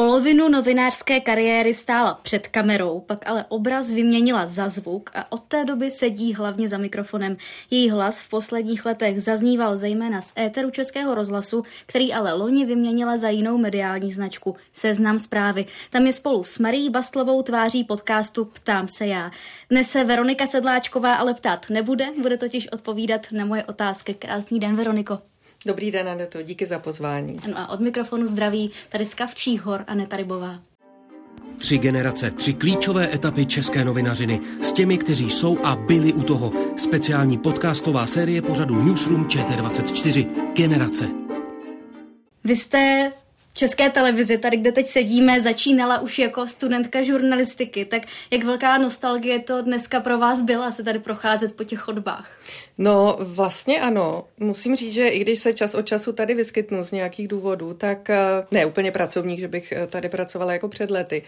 Polovinu novinářské kariéry stála před kamerou, pak ale obraz vyměnila za zvuk a od té doby sedí hlavně za mikrofonem. Její hlas v posledních letech zazníval zejména z éteru Českého rozhlasu, který ale loni vyměnila za jinou mediální značku Seznam zprávy. Tam je spolu s Marí Bastlovou tváří podcastu Ptám se já. Dnes se Veronika Sedláčková ale ptát nebude, bude totiž odpovídat na moje otázky. Krásný den, Veroniko. Dobrý den, Aneto, díky za pozvání. Ano a od mikrofonu zdraví tady z Kavčích hor Aneta Rybová. Tři generace, tři klíčové etapy české novinařiny s těmi, kteří jsou a byli u toho. Speciální podcastová série pořadu Newsroom ČT24. Generace. Vy jste České televizi, tady kde teď sedíme, začínala už jako studentka žurnalistiky, tak jak velká nostalgie to dneska pro vás byla se tady procházet po těch chodbách? No vlastně ano. Musím říct, že i když se čas od času tady vyskytnu z nějakých důvodů, tak eh, ne úplně pracovník, že bych eh, tady pracovala jako před lety,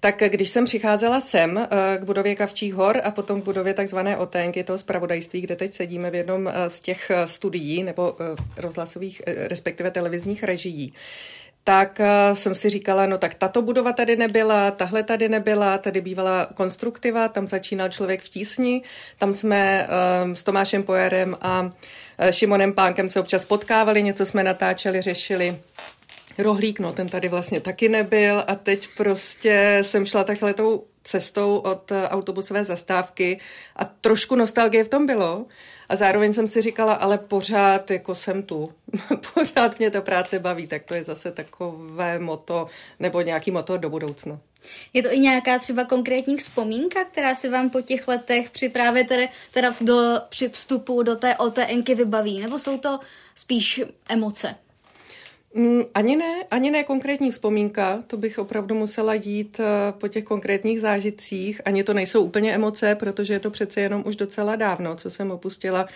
tak když jsem přicházela sem eh, k budově Kavčích hor a potom k budově takzvané Oténky, toho zpravodajství, kde teď sedíme v jednom z těch studií nebo rozhlasových, respektive televizních režií, tak jsem si říkala, no tak tato budova tady nebyla, tahle tady nebyla, tady bývala konstruktiva, tam začínal člověk v tísni, tam jsme um, s Tomášem Pojerem a Šimonem Pánkem se občas potkávali, něco jsme natáčeli, řešili. Rohlík, no ten tady vlastně taky nebyl a teď prostě jsem šla takhle tou cestou od autobusové zastávky a trošku nostalgie v tom bylo. A zároveň jsem si říkala, ale pořád jako jsem tu. pořád mě ta práce baví, tak to je zase takové moto nebo nějaký moto do budoucna. Je to i nějaká třeba konkrétní vzpomínka, která se vám po těch letech při právě teda, teda do, při vstupu do té OTNky vybaví? Nebo jsou to spíš emoce? Mm, ani ne, ani ne konkrétní vzpomínka, to bych opravdu musela jít eh, po těch konkrétních zážitcích. Ani to nejsou úplně emoce, protože je to přece jenom už docela dávno, co jsem opustila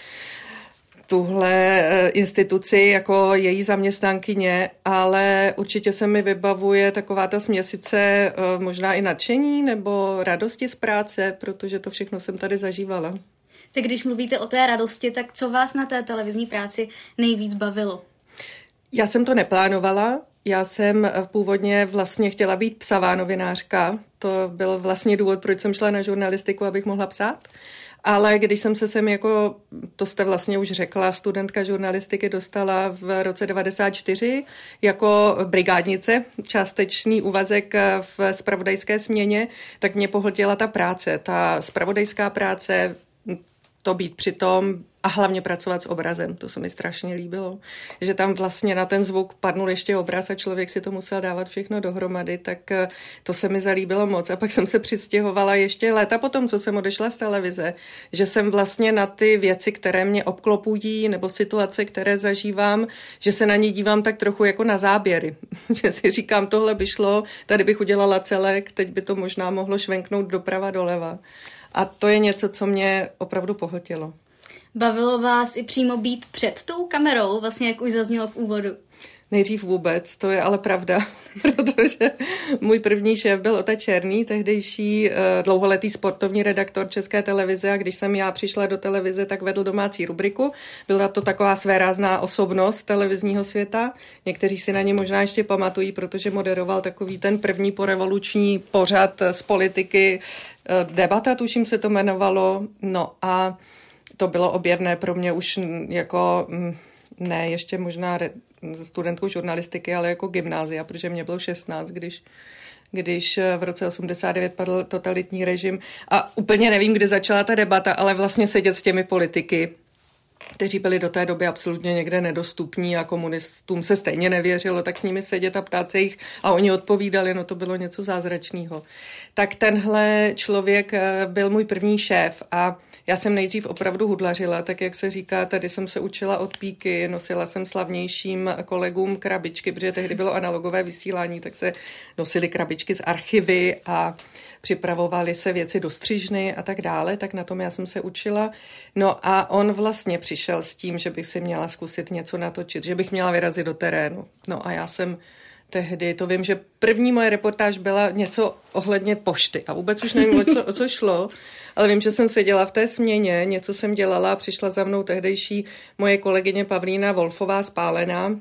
tuhle eh, instituci jako její zaměstnankyně, ale určitě se mi vybavuje taková ta směsice eh, možná i nadšení nebo radosti z práce, protože to všechno jsem tady zažívala. Tak když mluvíte o té radosti, tak co vás na té televizní práci nejvíc bavilo? Já jsem to neplánovala. Já jsem eh, původně vlastně chtěla být psavá novinářka. To byl vlastně důvod, proč jsem šla na žurnalistiku, abych mohla psát. Ale když jsem se sem jako, to jste vlastně už řekla, studentka žurnalistiky dostala v roce 94 jako brigádnice, částečný úvazek v spravodajské směně, tak mě pohltila ta práce, ta spravodajská práce, to být přitom a hlavně pracovat s obrazem, to se mi strašně líbilo, že tam vlastně na ten zvuk padnul ještě obraz a člověk si to musel dávat všechno dohromady, tak eh, to se mi zalíbilo moc. A pak jsem se přistěhovala ještě léta potom, co jsem odešla z televize, že jsem vlastně na ty věci, které mě obklopují, nebo situace, které zažívám, že se na ně dívám tak trochu jako na záběry. že si říkám, tohle by šlo, tady bych udělala celek, teď by to možná mohlo švenknout doprava doleva. A to je něco, co mě opravdu pohltilo. Bavilo vás i přímo být před tou kamerou, vlastně jak už zaznělo v úvodu? Nejdřív vůbec, to je ale pravda, protože můj první šéf byl Ota Černý, tehdejší uh, dlouholetý sportovní redaktor České televize a když jsem já přišla do televize, tak vedl domácí rubriku. Byla to taková svérázná osobnost televizního světa. Někteří si na ně možná ještě pamatují, protože moderoval takový ten první porevoluční pořad z politiky, uh, debata, tuším se to jmenovalo. No a to bylo objevné pro mě už jako ne ještě možná studentku žurnalistiky, ale jako gymnázia, protože mě bylo 16, když když v roce 89 padl totalitní režim. A úplně nevím, kdy začala ta debata, ale vlastně sedět s těmi politiky kteří byli do té doby absolutně někde nedostupní a komunistům se stejně nevěřilo, tak s nimi sedět a ptát se jich a oni odpovídali, no to bylo něco zázračného. Tak tenhle člověk eh, byl můj první šéf a já jsem nejdřív opravdu hudlařila, tak jak se říká, tady jsem se učila od píky, nosila jsem slavnějším kolegům krabičky, protože tehdy bylo analogové vysílání, tak se nosily krabičky z archivy a připravovaly se věci do střižny a tak dále, tak na tom já jsem se učila. No a on vlastně přišel s tím, že bych si měla zkusit něco natočit, že bych měla vyrazit do terénu. No a já jsem tehdy, to vím, že první moje reportáž byla něco ohledně pošty a vůbec už nevím, o co, o co šlo, ale vím, že jsem seděla v té směně, něco jsem dělala a přišla za mnou tehdejší moje kolegyně Pavlína Wolfová spálená,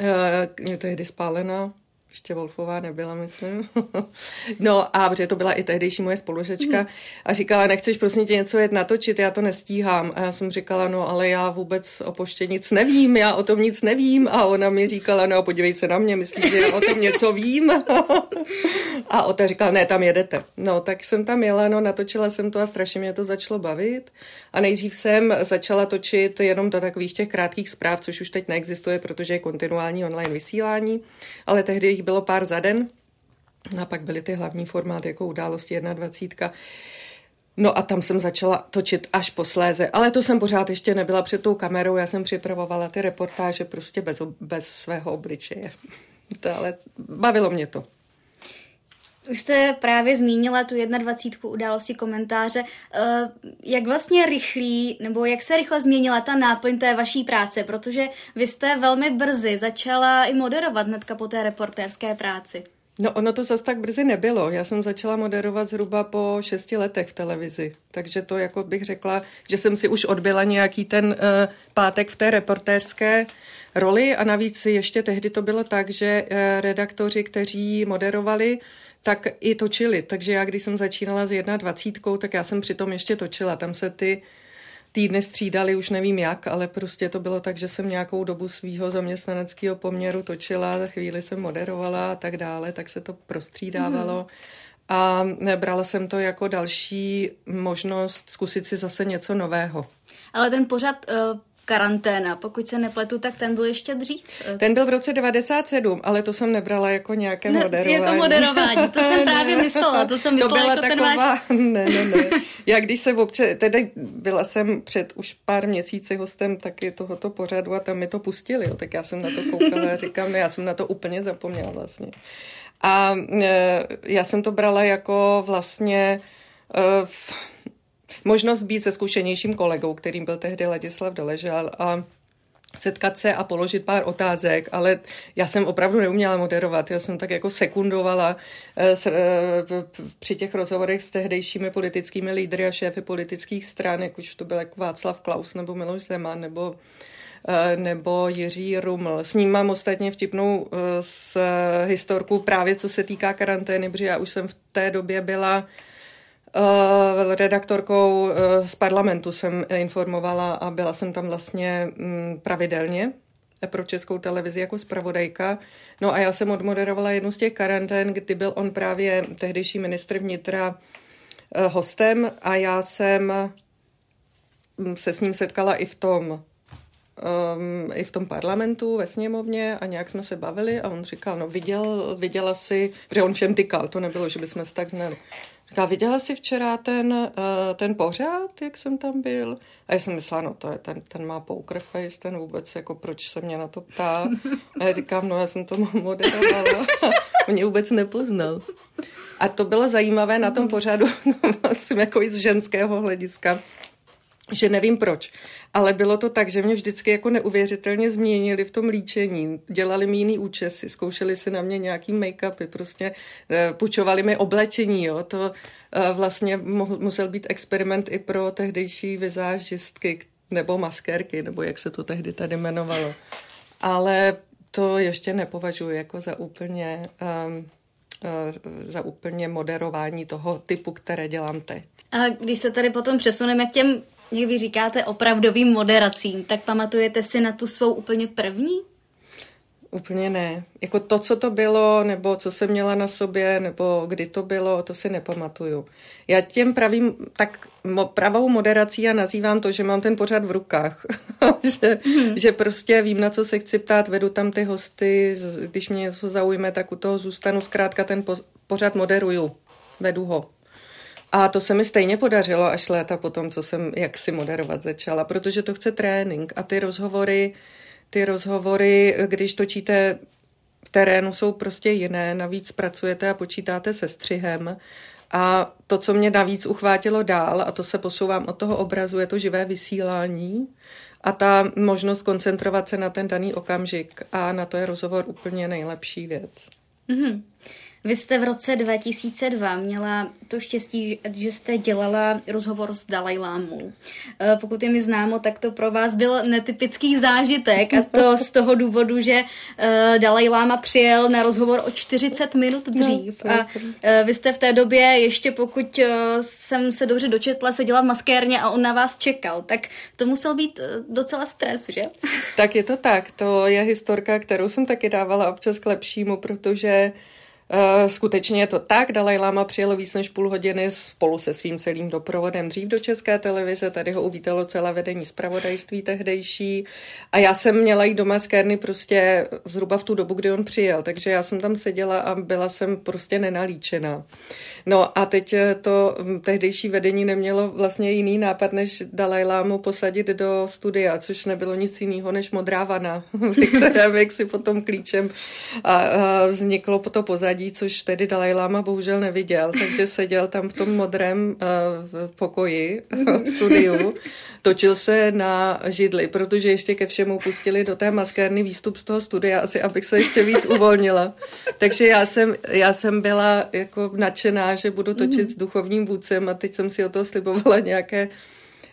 e, tehdy spálená, ještě Wolfová nebyla, myslím. no a protože to byla i tehdejší moje spolužečka mm. a říkala, nechceš prosím tě něco jet natočit, já to nestíhám. A já jsem říkala, no ale já vůbec o poště nic nevím, já o tom nic nevím. A ona mi říkala, no podívej se na mě, myslíš, že já o tom něco vím? a o té říkala, ne, tam jedete. No tak jsem tam jela, no natočila jsem to a strašně mě to začalo bavit. A nejdřív jsem začala točit jenom do takových těch krátkých zpráv, což už teď neexistuje, protože je kontinuální online vysílání, ale tehdy jich bylo pár za den. A pak byly ty hlavní formáty jako události 21. No a tam jsem začala točit až posléze, ale to jsem pořád ještě nebyla před tou kamerou, já jsem připravovala ty reportáže prostě bez, bez svého obličeje. To ale bavilo mě to. Už jste právě zmínila tu 21 události komentáře. Eh, jak vlastně rychlý, nebo jak se rychle změnila ta náplň té vaší práce? Protože vy jste velmi brzy začala i moderovat hnedka po té reportérské práci. No ono to zase tak brzy nebylo. Já jsem začala moderovat zhruba po šesti letech v televizi. Takže to jako bych řekla, že jsem si už odbyla nějaký ten uh, pátek v té reportérské roli a navíc ještě tehdy to bylo tak, že uh, redaktoři, kteří moderovali, tak i točili. Takže já, když jsem začínala s 21, tak já jsem přitom ještě točila. Tam se ty týdny střídali, už nevím jak, ale prostě to bylo tak, že jsem nějakou dobu svého zaměstnaneckého poměru točila, chvíli jsem moderovala a tak dále, tak se to prostřídávalo. Mm. A brala jsem to jako další možnost zkusit si zase něco nového. Ale ten pořad uh karanténa. Pokud se nepletu, tak ten byl ještě dřív. Ten byl v roce 97, ale to jsem nebrala jako nějaké ne, moderování. Jako moderování, to jsem právě myslela. To jsem myslela to byla jako taková, ten váš... Ne, ne, ne. Já když se obče, tedy byla jsem před už pár měsíci hostem taky tohoto pořadu a tam mi to pustili, jo, tak já jsem na to koukala a říkám, já jsem na to úplně zapomněla vlastně. A e, já jsem to brala jako vlastně e, možnost být se zkušenějším kolegou, kterým byl tehdy Ladislav Doležal a setkat se a položit pár otázek, ale já jsem opravdu neuměla moderovat. Já jsem tak jako sekundovala eh, eh, při těch rozhovorech s tehdejšími politickými lídry a šéfy politických stran, jak už to byl jako Václav Klaus nebo Miloš Zeman nebo eh, nebo Jiří Ruml. S ním mám ostatně vtipnou s historku právě co se týká karantény, protože já už jsem v té době byla redaktorkou uh, z parlamentu jsem informovala a byla jsem tam vlastně um, pravidelně pro českou televizi jako zpravodajka. No a já jsem odmoderovala jednu z těch karantén, kdy byl on právě tehdejší ministr vnitra uh, hostem a já jsem um, se s ním setkala i v tom um, i v tom parlamentu, ve sněmovně a nějak jsme se bavili a on říkal, no viděl, viděla si, protože on všem tykal, to nebylo, že bychom se tak znali. Říká, viděla jsi včera ten, uh, ten pořád, jak jsem tam byl? A já jsem myslela, no to je, ten, ten má poker face, ten vůbec, jako proč se mě na to ptá? A já říkám, no já jsem to moderovala. mě vůbec nepoznal. A to bylo zajímavé na tom pořadu, no, vlastně jako i z ženského hlediska, že nevím proč, ale bylo to tak, že mě vždycky jako neuvěřitelně změnili v tom líčení. Dělali mi jiný účesy, zkoušeli si na mě nějaký make-upy, prostě eh, půjčovali mi oblečení, jo. To eh, vlastně mohl, musel být experiment i pro tehdejší vizážistky nebo maskérky, nebo jak se to tehdy tady jmenovalo. Ale to ještě nepovažuji jako za úplně um, za úplně moderování toho typu, které dělám teď. A když se tady potom přesuneme k těm jak vy říkáte, opravdovým moderacím, tak pamatujete si na tu svou úplně první? Úplně ne. Jako to, co to bylo, nebo co jsem měla na sobě, nebo kdy to bylo, to si nepamatuju. Já těm pravým, tak mo, pravou moderací já nazývám to, že mám ten pořad v rukách. že, hmm. že prostě vím, na co se chci ptát, vedu tam ty hosty, když mě něco zaujme, tak u toho zůstanu, zkrátka ten po, pořad moderuju, vedu ho. A to se mi stejně podařilo až léta potom, co jsem jaksi moderovat začala, protože to chce trénink a ty rozhovory, ty rozhovory, když točíte v terénu, jsou prostě jiné. Navíc pracujete a počítáte se střihem. A to, co mě navíc uchvátilo dál, a to se posouvám od toho obrazu, je to živé vysílání a ta možnost koncentrovat se na ten daný okamžik. A na to je rozhovor úplně nejlepší věc. Mm-hmm. Vy jste v roce 2002 měla to štěstí, že jste dělala rozhovor s Dalajlámou. E, pokud je mi známo, tak to pro vás byl netypický zážitek a to z toho důvodu, že e, Dalajláma přijel na rozhovor o 40 minut no, dřív a e, vy jste v té době ještě, pokud jsem se dobře dočetla, seděla v maskérně a on na vás čekal, tak to musel být docela stres, že? Tak je to tak, to je historka, kterou jsem taky dávala občas k lepšímu, protože skutečně je to tak, Dalaj Lama přijel víc než půl hodiny spolu se svým celým doprovodem dřív do České televize, tady ho uvítalo celé vedení zpravodajství tehdejší a já jsem měla jít do maskérny prostě zhruba v tu dobu, kdy on přijel, takže já jsem tam seděla a byla jsem prostě nenalíčená. No a teď eh, to hm, tehdejší vedení nemělo vlastně jiný nápad, než Dalaj Lámu posadit do studia, což nebylo nic jiného než modrá vana, kterém jak si potom klíčem a, a vzniklo po to pozadí pozadí, což tedy Dalai Lama bohužel neviděl, takže seděl tam v tom modrém uh, pokoji, studiu, točil se na židli, protože ještě ke všemu pustili do té maskérny výstup z toho studia, asi abych se ještě víc uvolnila. Takže já jsem, já jsem byla jako nadšená, že budu točit s duchovním vůdcem a teď jsem si o to slibovala nějaké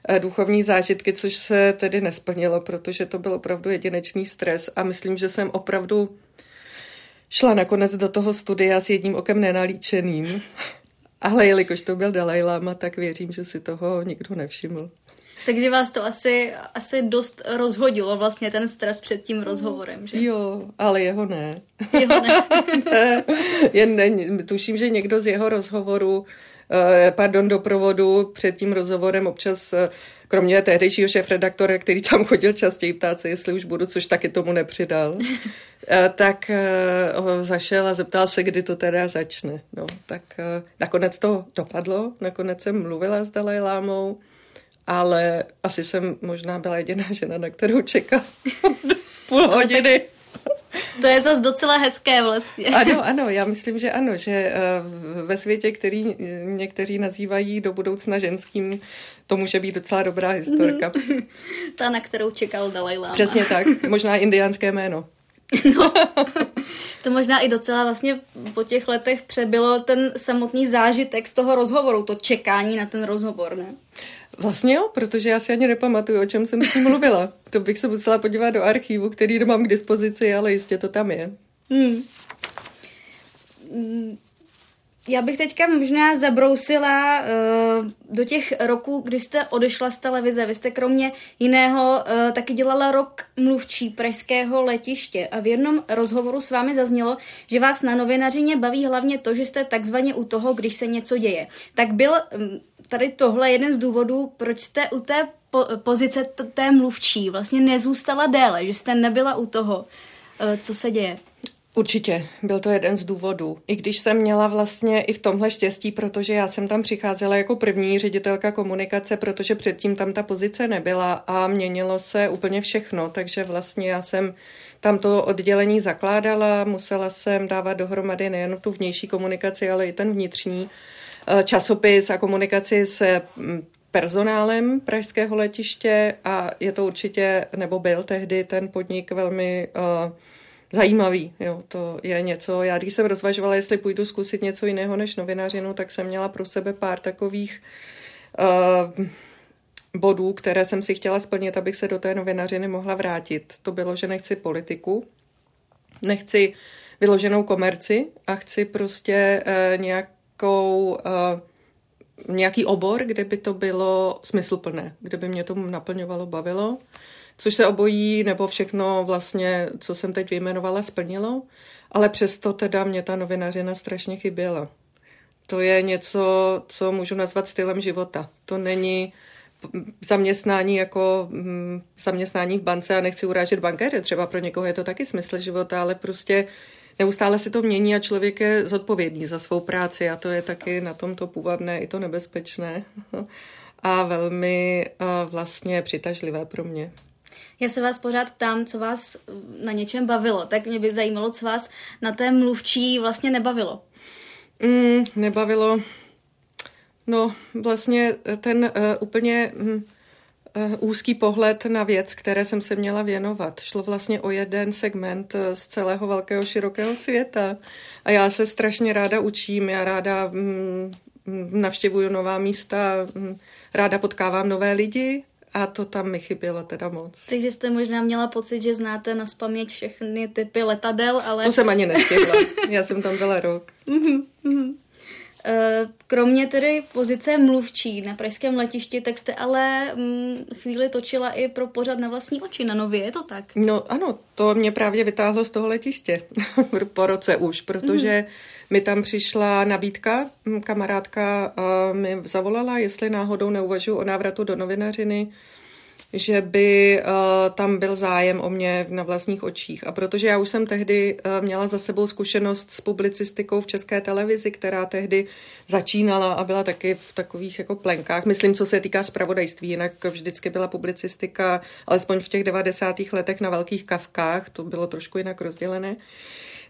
eh, duchovní zážitky, což se tedy nesplnilo, protože to byl opravdu jedinečný stres a myslím, že jsem opravdu šla nakonec do toho studia s jedním okem nenalíčeným. Ale jelikož to byl Dalai Lama, tak věřím, že si toho nikdo nevšiml. Takže vás to asi, asi dost rozhodilo vlastně ten stres před tím rozhovorem, že? Jo, ale jeho ne. Jeho ne. ne. Jen ne, tuším, že někdo z jeho rozhovoru, eh, pardon, doprovodu před tím rozhovorem občas eh, kromě tehdejšího šéf-redaktora, který tam chodil častěji ptát se, jestli už budu, což taky tomu nepřidal, eh, tak ho zašel a zeptal se, kdy to teda začne. No, tak nakonec to dopadlo, nakonec jsem mluvila s Dalaj Lámou, ale asi jsem možná byla jediná žena, na kterou čekal půl hodiny. To je zase docela hezké vlastně. Ano, ano, já myslím, že ano, že eh, ve světě, který někteří nazývají do budoucna ženským, to může být docela dobrá historka. Ta, na kterou čekal Dalaj Lama. Přesně tak, možná indiánské jméno. No, to možná i docela vlastně po těch letech přebylo ten samotný zážitek z toho rozhovoru, to čekání na ten rozhovor, ne? Vlastně jo, protože já si ani nepamatuju, o čem jsem s tím mluvila. To bych se musela podívat do archivu, který mám k dispozici, ale jistě to tam je. Hmm. Já bych teďka možná zabrousila uh, do těch roků, kdy jste odešla z televize. Vy jste kromě jiného uh, taky dělala rok mluvčí pražského letiště a v jednom rozhovoru s vámi zaznělo, že vás na novinařině baví hlavně to, že jste takzvaně u toho, když se něco děje. Tak byl um, tady tohle jeden z důvodů, proč jste u té po- pozice t- té mluvčí vlastně nezůstala déle, že jste nebyla u toho, uh, co se děje. Určitě, byl to jeden z důvodů. I když jsem měla vlastně i v tomhle štěstí, protože já jsem tam přicházela jako první ředitelka komunikace, protože předtím tam ta pozice nebyla a měnilo se úplně všechno, takže vlastně já jsem tam to oddělení zakládala, musela jsem dávat dohromady nejen tu vnější komunikaci, ale i ten vnitřní eh, časopis a komunikaci se mm, personálem pražského letiště a je to určitě, nebo byl tehdy ten podnik velmi uh, zajímavý. Jo, to je něco, já když jsem rozvažovala, jestli půjdu zkusit něco jiného než novinařinu, tak jsem měla pro sebe pár takových uh, bodů, které jsem si chtěla splnit, abych se do té novinařiny mohla vrátit. To bylo, že nechci politiku, nechci vyloženou komerci a chci prostě uh, nějakou uh, nějaký obor, kde by to bylo smysluplné, kde by mě to naplňovalo, bavilo. což se obojí nebo všechno vlastně, co jsem teď vyjmenovala, splnilo, ale přesto teda mě ta novinařina strašně chyběla. To je něco, co můžu nazvat stylem života. To není zaměstnání jako mm, zaměstnání v bance a nechci urážet bankéře, třeba pro někoho je to taky smysl života, ale prostě neustále se to mění a člověk je zodpovědný za svou práci a to je taky na tom to půvabné i to nebezpečné a velmi vlastně přitažlivé pro mě. Já se vás pořád ptám, co vás na něčem bavilo, tak mě by zajímalo, co vás na té mluvčí vlastně nebavilo. Mm, nebavilo. No, vlastně ten uh, úplně uh, úzký pohled na věc, které jsem se měla věnovat. Šlo vlastně o jeden segment z celého velkého, širokého světa. A já se strašně ráda učím, já ráda mm, navštěvuju nová místa, mm, ráda potkávám nové lidi a to tam mi chybělo teda moc. Takže jste možná měla pocit, že znáte na spaměť všechny typy letadel, ale... To jsem ani nestihla. Já jsem tam byla rok. Mm-hmm. Kromě tedy pozice mluvčí na pražském letišti, tak jste ale mm, chvíli točila i pro pořad na vlastní oči na nově, je to tak? No ano, to mě právě vytáhlo z toho letiště po roce už, protože mm. mi tam přišla nabídka, kamarádka mi zavolala, jestli náhodou neuvažuji o návratu do novinařiny, že by uh, tam byl zájem o mě na vlastních očích. A protože já už jsem tehdy uh, měla za sebou zkušenost s publicistikou v české televizi, která tehdy začínala a byla taky v takových jako plenkách, myslím, co se týká zpravodajství, jinak vždycky byla publicistika, alespoň v těch 90. letech na velkých kavkách, to bylo trošku jinak rozdělené,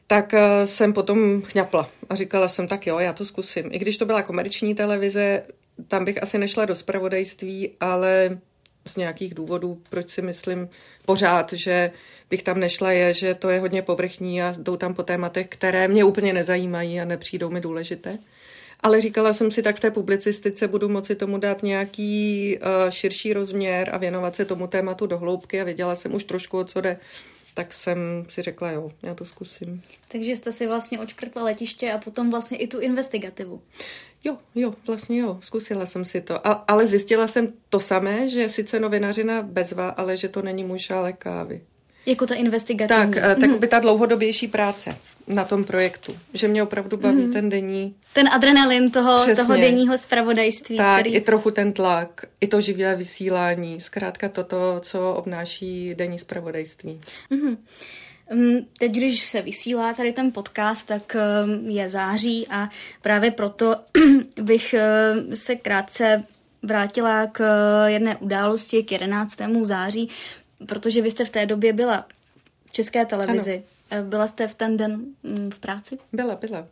tak uh, jsem potom chňapla a říkala jsem, tak jo, já to zkusím. I když to byla komerční televize, tam bych asi nešla do zpravodajství, ale z nějakých důvodů, proč si myslím pořád, že bych tam nešla, je, že to je hodně povrchní a jdou tam po tématech, které mě úplně nezajímají a nepřijdou mi důležité. Ale říkala jsem si, tak v té publicistice budu moci tomu dát nějaký uh, širší rozměr a věnovat se tomu tématu do hloubky a věděla jsem už trošku, o co jde tak jsem si řekla, jo, já to zkusím. Takže jste si vlastně očkrtla letiště a potom vlastně i tu investigativu. Jo, jo, vlastně jo, zkusila jsem si to. A, ale zjistila jsem to samé, že sice novinařina bezva, ale že to není můj šálek kávy. Jako ta investigativní. Tak, tak by ta dlouhodobější práce na tom projektu, že mě opravdu baví mm. ten denní. Ten adrenalin toho, toho denního zpravodajství. Tak, který... i trochu ten tlak, i to živé vysílání, zkrátka toto, co obnáší denní zpravodajství. Mm-hmm. Teď, když se vysílá tady ten podcast, tak je září a právě proto bych se krátce vrátila k jedné události, k 11. září, protože vy jste v té době byla v české televizi. Ano. Byla jste v ten den v práci? Byla, byla.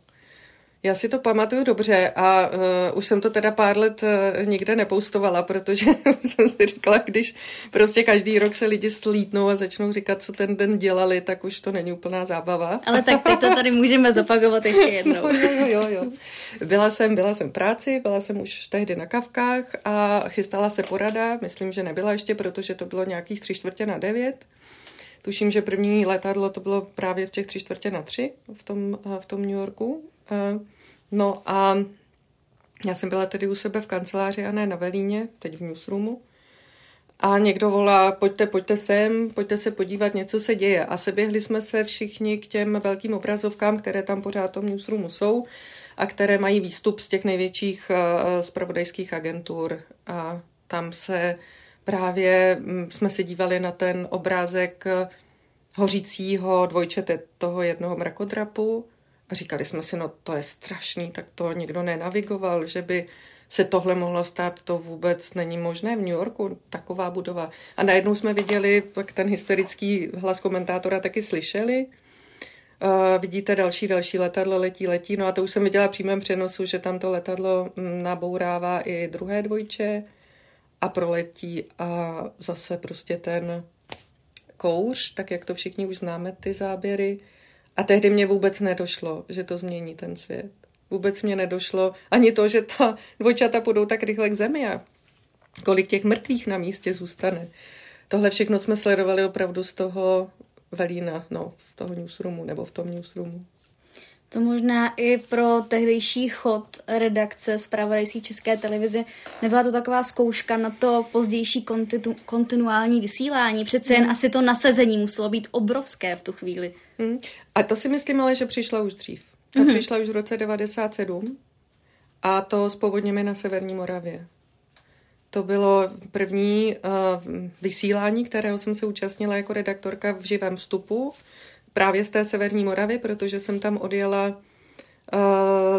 Já si to pamatuju dobře a uh, už jsem to teda pár let uh, nikde nepoustovala, protože jsem si říkala, když prostě každý rok se lidi slítnou a začnou říkat, co ten den dělali, tak už to není úplná zábava. Ale tak teď to tady můžeme zopakovat ještě jednou. No, jo, jo, jo. Byla jsem, byla jsem v práci, byla jsem už tehdy na kavkách a chystala se porada, myslím, že nebyla ještě, protože to bylo nějakých tři čtvrtě na devět. Tuším, že první letadlo to bylo právě v těch tři čtvrtě na tři v tom, v tom New Yorku Eh, no a já jsem byla tedy u sebe v kanceláři a ne na Velíně, teď v newsroomu. A někdo volá, pojďte, pojďte sem, pojďte se podívat, něco se děje. A seběhli jsme se všichni k těm velkým obrazovkám, které tam pořád v tom newsroomu jsou a které mají výstup z těch největších spravodajských agentur. A tam se právě hm, jsme se dívali na ten obrázek hořícího dvojčete toho jednoho mrakodrapu a říkali jsme si, no to je strašný, tak to nikdo nenavigoval, že by se tohle mohlo stát, to vůbec není možné v New Yorku, taková budova. A najednou jsme viděli, pak ten hysterický hlas komentátora taky slyšeli, Uh, vidíte další, další letadlo letí, letí. No a to už jsem viděla přímém přenosu, že tam to letadlo mm, nabourává i druhé dvojče a proletí a zase prostě ten kouř, tak jak to všichni už známe, ty záběry, a tehdy mě vůbec nedošlo, že to změní ten svět. Vůbec mě nedošlo ani to, že ta dvojčata půjdou tak rychle k zemi a kolik těch mrtvých na místě zůstane. Tohle všechno jsme sledovali opravdu z toho velína, no, v toho newsroomu nebo v tom newsroomu. To možná i pro tehdejší chod redakce zpravodajství České televize nebyla to taková zkouška na to pozdější kontinu, kontinuální vysílání. Přece jen mm. asi to nasazení muselo být obrovské v tu chvíli. Mm. A to si myslím ale, že přišla už dřív. Ta mm. přišla už v roce 97 a to s povodněmi na Severní Moravě. To bylo první uh, vysílání, kterého jsem se účastnila jako redaktorka v živém vstupu právě z té Severní Moravy, protože jsem tam odjela uh,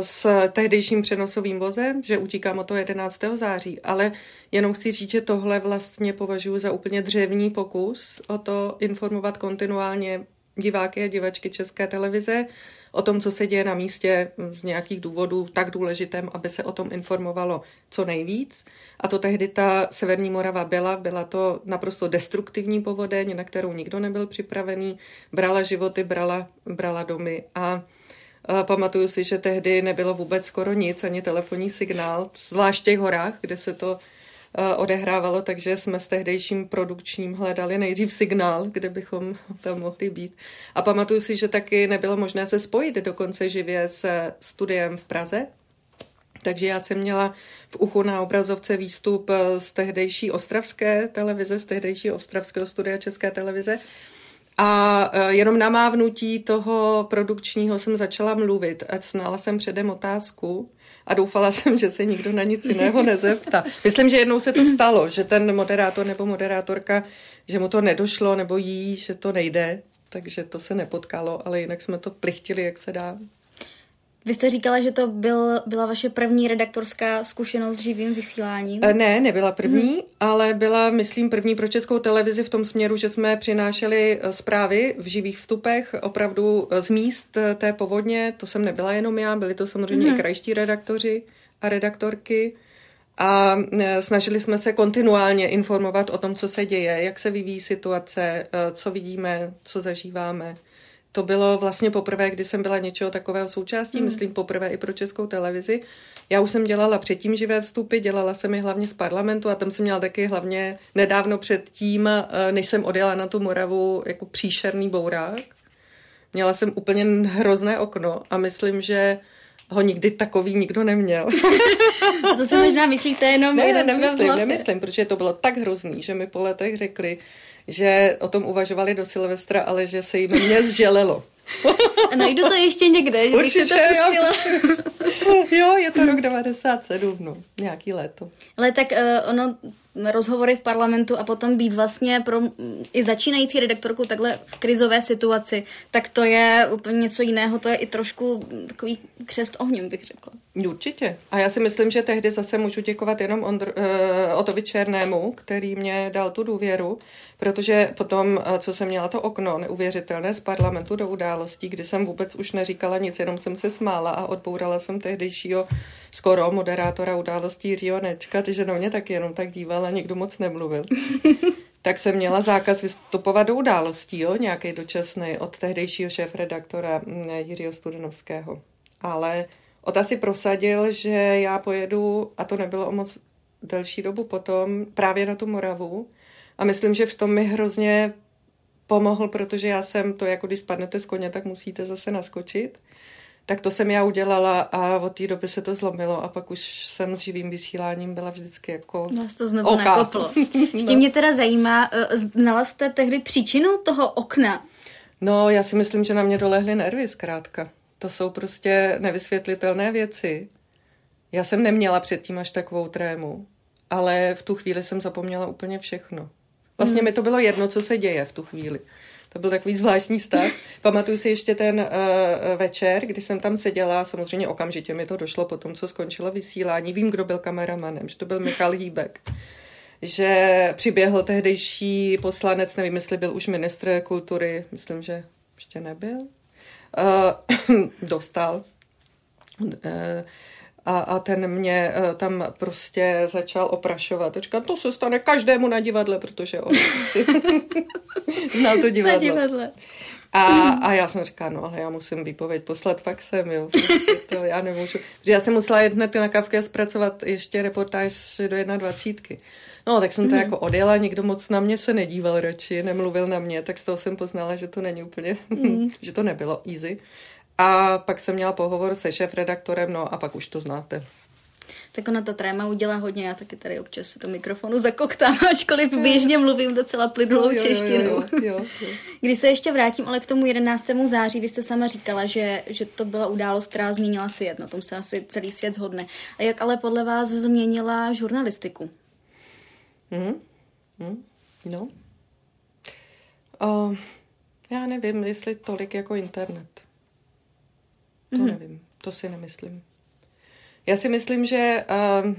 s tehdejším přenosovým vozem, že utíkám o to 11. září, ale jenom chci říct, že tohle vlastně považuji za úplně dřevní pokus o to informovat kontinuálně diváky a divačky České televize o tom, co se děje na místě z nějakých důvodů tak důležitém, aby se o tom informovalo co nejvíc. A to tehdy ta Severní Morava byla, byla to naprosto destruktivní povodeň, na kterou nikdo nebyl připravený, brala životy, brala, brala domy. A Pamatuju si, že tehdy nebylo vůbec skoro nic, ani telefonní signál, zvlášť v těch horách, kde se to odehrávalo, takže jsme s tehdejším produkčním hledali nejdřív signál, kde bychom tam mohli být. A pamatuju si, že taky nebylo možné se spojit dokonce živě se studiem v Praze, takže já jsem měla v uchu na obrazovce výstup z tehdejší ostravské televize, z tehdejšího ostravského studia České televize. A e, jenom na mávnutí toho produkčního jsem začala mluvit a znala jsem předem otázku a doufala jsem, že se nikdo na nic jiného nezeptá. Myslím, že jednou se to stalo, že ten moderátor nebo moderátorka, že mu to nedošlo nebo jí, že to nejde, takže to se nepotkalo, ale jinak jsme to plichtili, jak se dá. Vy jste říkala, že to byl, byla vaše první redaktorská zkušenost s živým vysíláním? Eh, ne, nebyla první, hmm. ale byla, myslím, první pro českou televizi v tom směru, že jsme přinášeli eh, zprávy v živých vstupech opravdu eh, z míst té povodně. To jsem nebyla jenom já, byli to samozřejmě hmm. i krajští redaktoři a redaktorky. A snažili jsme se kontinuálně informovat o tom, co se děje, jak se vyvíjí situace, co vidíme, co zažíváme to bylo vlastně poprvé, kdy jsem byla něčeho takového součástí, mm. myslím poprvé i pro českou televizi. Já už jsem dělala předtím živé vstupy, dělala jsem je hlavně z parlamentu a tam jsem měla taky hlavně nedávno předtím, eh, než jsem odjela na tu Moravu, jako příšerný bourák. Měla jsem úplně hrozné okno a myslím, že ho nikdy takový nikdo neměl. to si možná myslíte jenom ne, ne, nemyslím, nemyslím, protože to bylo tak hrozný, že mi po letech řekli, že o tom uvažovali do Silvestra, ale že se jim mě zželelo. A najdu to ještě někde, že Určitě, bych si to pustila. Jo. jo, je to rok 97, no, nějaký léto. Ale tak uh, ono, rozhovory v parlamentu a potom být vlastně pro i začínající redaktorku takhle v krizové situaci, tak to je úplně něco jiného, to je i trošku takový křest ohněm, bych řekla. Určitě. A já si myslím, že tehdy zase můžu děkovat jenom Ondr, uh, Otovi Černému, který mě dal tu důvěru, protože potom, uh, co jsem měla to okno neuvěřitelné z parlamentu do událostí, kdy jsem vůbec už neříkala nic, jenom jsem se smála a odbourala jsem tehdejšího skoro moderátora událostí Jiřího Nečka, takže na mě taky jenom tak díval a nikdo moc nemluvil. tak jsem měla zákaz vystupovat do událostí, jo, nějaký dočasný od tehdejšího šéf-redaktora mm, Jiřího Studenovského. Ale Ota si prosadil, že já pojedu, a to nebylo o moc delší dobu potom, právě na tu Moravu. A myslím, že v tom mi hrozně pomohl, protože já jsem to, jako když spadnete z koně, tak musíte zase naskočit. Tak to jsem já udělala a od té doby se to zlomilo a pak už jsem s živým vysíláním byla vždycky jako Nás to znovu oka. nakoplo. Ještě no. mě teda zajímá, eh, znala jste tehdy příčinu toho okna? No, já si myslím, že na mě dolehly nervy zkrátka. To jsou prostě nevysvětlitelné věci. Já jsem neměla předtím až takovou trému, ale v tu chvíli jsem zapomněla úplně všechno. Vlastně hmm. mi to bylo jedno, co se děje v tu chvíli. To byl takový zvláštní stav. Pamatuju si ještě ten uh, večer, kdy jsem tam seděla, samozřejmě okamžitě mi to došlo po tom, co skončilo vysílání. Vím, kdo byl kameramanem, že to byl Michal Hýbek. Že přiběhl tehdejší poslanec, nevím, jestli byl už ministr kultury, myslím, že ještě nebyl, dostal. Uh, a, a ten mě uh, tam prostě začal oprašovat. Říkal, to se stane každému na divadle, protože on si znal to divadlo. Na divadle. A, a já jsem říkala, no ale já musím výpověď poslat faxem, jo, prostě to já nemůžu. Protože já jsem musela jít hned na kavke zpracovat ještě reportáž do 21. No, tak jsem to mm. jako odjela, nikdo moc na mě se nedíval radši, nemluvil na mě, tak z toho jsem poznala, že to není úplně, mm. že to nebylo easy. A pak jsem měla pohovor se šéf-redaktorem, no a pak už to znáte. Tak ona ta tréma udělá hodně, já taky tady občas do mikrofonu zakoktám, ačkoliv běžně mluvím docela plynulou češtinu. Jo, jo, jo, jo. Když se ještě vrátím ale k tomu 11. září, vy jste sama říkala, že, že to byla událost, která změnila svět, na tom se asi celý svět zhodne. A jak ale podle vás změnila žurnalistiku? Hmm. Hmm. No. Uh, já nevím, jestli tolik jako internet. To mm-hmm. nevím, to si nemyslím. Já si myslím, že uh,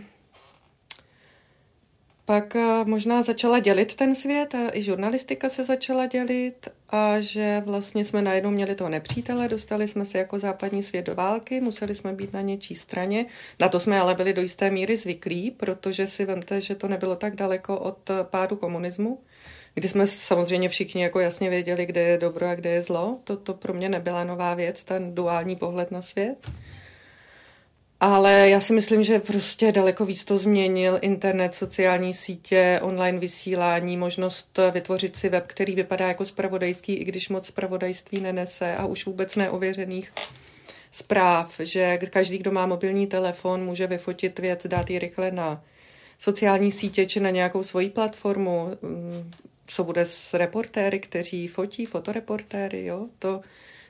pak uh, možná začala dělit ten svět a i žurnalistika se začala dělit a že vlastně jsme najednou měli toho nepřítele, dostali jsme se jako západní svět do války, museli jsme být na něčí straně. Na to jsme ale byli do jisté míry zvyklí, protože si vemte, že to nebylo tak daleko od pádu komunismu, kdy jsme samozřejmě všichni jako jasně věděli, kde je dobro a kde je zlo. To, to pro mě nebyla nová věc, ten duální pohled na svět. Ale já si myslím, že prostě daleko víc to změnil internet, sociální sítě, online vysílání, možnost vytvořit si web, který vypadá jako spravodajský, i když moc spravodajství nenese a už vůbec neověřených zpráv, že každý, kdo má mobilní telefon, může vyfotit věc, dát ji rychle na sociální sítě či na nějakou svoji platformu. Mm, co bude s reportéry, kteří fotí, fotoreportéry, jo? To,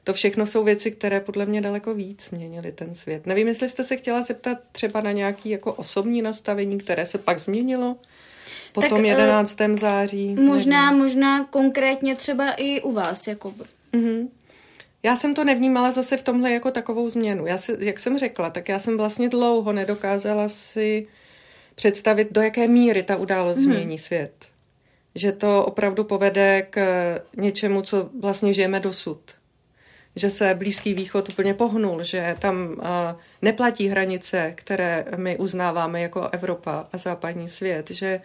to všechno jsou věci, které podle mě daleko víc změnily ten svět. Nevím, jestli jste se chtěla zeptat třeba na nějaké jako osobní nastavení, které se pak změnilo po tak, tom 11. Uh, září. Možná, nevím. možná konkrétně třeba i u vás, jako. Mm-hmm. Já jsem to nevnímala zase v tomhle jako takovou změnu. Já si, jak jsem řekla, tak já jsem vlastně dlouho nedokázala si představit, do jaké míry ta událost mm-hmm. změní svět. Že to opravdu povede k něčemu, co vlastně žijeme dosud že se Blízký východ úplně pohnul, že tam neplatí hranice, které my uznáváme jako Evropa a západní svět, že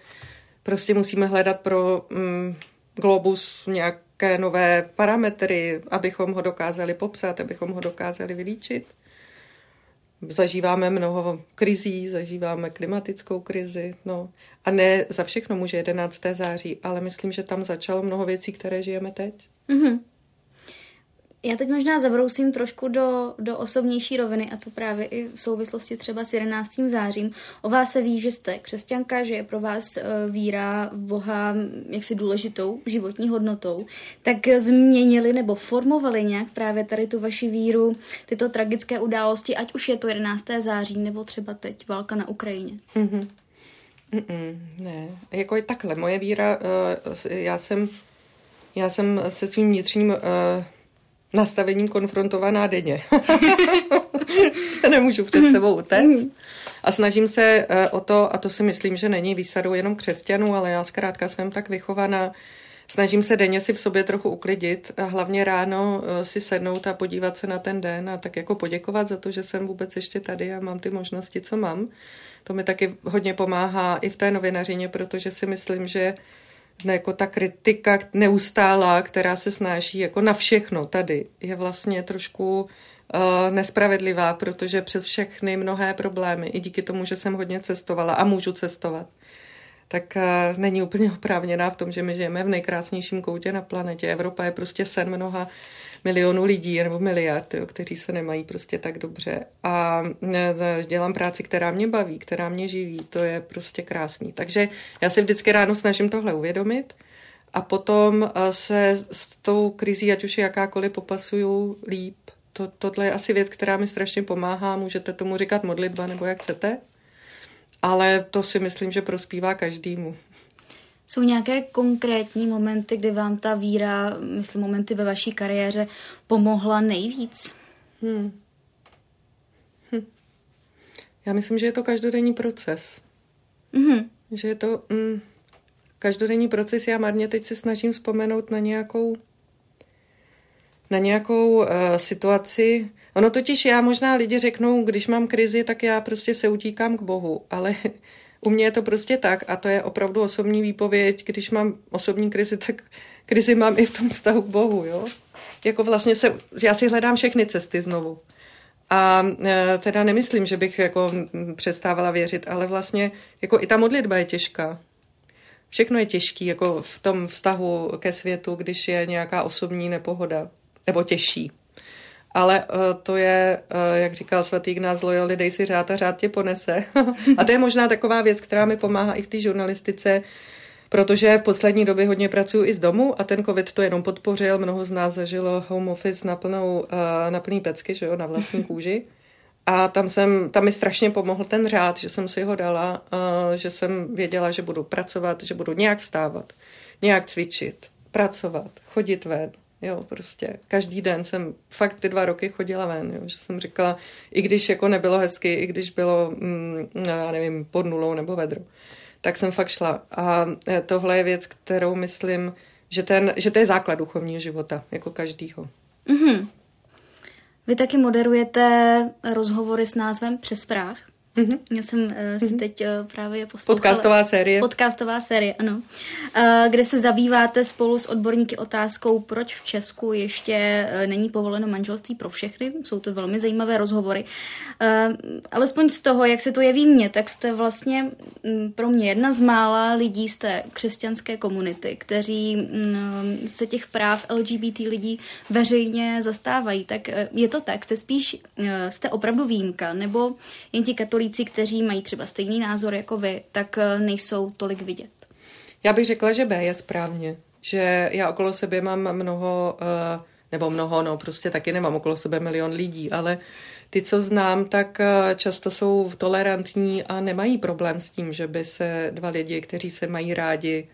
prostě musíme hledat pro mm, globus nějaké nové parametry, abychom ho dokázali popsat, abychom ho dokázali vylíčit. Zažíváme mnoho krizí, zažíváme klimatickou krizi, no. A ne za všechno může 11. září, ale myslím, že tam začalo mnoho věcí, které žijeme teď. Mm-hmm. Já teď možná zabrousím trošku do, do osobnější roviny a to právě i v souvislosti třeba s 11. zářím. O vás se ví, že jste křesťanka, že je pro vás eh, víra v Boha jaksi důležitou životní hodnotou. Tak změnili nebo formovali nějak právě tady tu vaši víru, tyto tragické události, ať už je to 11. září nebo třeba teď válka na Ukrajině? Mm-hmm. Mm-mm, ne, jako je takhle. Moje víra, uh, já jsem, já jsem se svým vnitřním uh, nastavením konfrontovaná denně. se nemůžu před sebou utéct. A snažím se eh, o to, a to si myslím, že není výsadou jenom křesťanů, ale já zkrátka jsem tak vychovaná, snažím se denně si v sobě trochu uklidit a hlavně ráno eh, si sednout a podívat se na ten den a tak jako poděkovat za to, že jsem vůbec ještě tady a mám ty možnosti, co mám. To mi taky hodně pomáhá i v té novinařině, protože si myslím, že jako ta kritika neustálá, která se snáší jako na všechno tady, je vlastně trošku uh, nespravedlivá, protože přes všechny mnohé problémy, i díky tomu, že jsem hodně cestovala a můžu cestovat, tak uh, není úplně oprávněná v tom, že my žijeme v nejkrásnějším koutě na planetě. Evropa je prostě sen mnoha milionů lidí nebo miliard, jo, kteří se nemají prostě tak dobře. A e, dělám práci, která mě baví, která mě živí, to je prostě krásný. Takže já se vždycky ráno snažím tohle uvědomit a potom se s tou krizí, ať už je jakákoliv, popasuju líp. To, tohle je asi věc, která mi strašně pomáhá. Můžete tomu říkat modlitba nebo jak chcete, ale to si myslím, že prospívá každému. Jsou nějaké konkrétní momenty, kdy vám ta víra, myslím momenty ve vaší kariéře, pomohla nejvíc? Hmm. Hm. Já myslím, že je to každodenní proces. Mm-hmm. Že je to mm, každodenní proces. Já marně teď se snažím vzpomenout na nějakou na nějakou uh, situaci. Ono totiž já možná lidi řeknou, když mám krizi, tak já prostě se utíkám k Bohu, ale u mě je to prostě tak a to je opravdu osobní výpověď. Když mám osobní krizi, tak krizi mám i v tom vztahu k Bohu, jo. Jako vlastně se, já si hledám všechny cesty znovu. A e, teda nemyslím, že bych jako přestávala věřit, ale vlastně jako i ta modlitba je těžká. Všechno je těžký, jako v tom vztahu ke světu, když je nějaká osobní nepohoda, nebo těžší. ale uh, to je, uh, jak říkal svatý Ignác Loyoli, dej si řád a řád tě ponese. a to je možná taková věc, která mi pomáhá i v té žurnalistice, protože v poslední době hodně pracuji i z domu a ten covid to jenom podpořil. Mnoho z nás zažilo home office na, plnou, uh, na plný pecky, že jo, na vlastní kůži. A tam, jsem, tam mi strašně pomohl ten řád, že jsem si ho dala, uh, že jsem věděla, že budu pracovat, že budu nějak vstávat, nějak cvičit, pracovat, chodit ven. Jo, prostě každý den jsem fakt ty dva roky chodila ven, jo, že jsem říkala, i když jako nebylo hezky, i když bylo, mm, já nevím, pod nulou nebo vedro, tak jsem fakt šla. A e, tohle je věc, kterou myslím, že, ten, že to je základ duchovního života, jako každýho. Mm-hmm. Vy taky moderujete rozhovory s názvem Přes práh. Mm-hmm. Já jsem uh, si mm-hmm. teď uh, právě poslouchala. Podcastová série. Podcastová série, ano. Uh, kde se zabýváte spolu s odborníky otázkou, proč v Česku ještě uh, není povoleno manželství pro všechny. Jsou to velmi zajímavé rozhovory. Uh, alespoň z toho, jak se to jeví mně, tak jste vlastně um, pro mě jedna z mála lidí z té křesťanské komunity, kteří um, se těch práv LGBT lidí veřejně zastávají. Tak uh, je to tak? Jste spíš, uh, jste opravdu výjimka, nebo jen ti katolíci katolíci, kteří mají třeba stejný názor jako vy, tak eh, nejsou tolik vidět? Já bych řekla, že B je správně. Že já okolo sebe mám mnoho, eh, nebo mnoho, no prostě taky nemám okolo sebe milion lidí, ale ty, co znám, tak eh, často jsou tolerantní a nemají problém s tím, že by se dva lidi, kteří se mají rádi,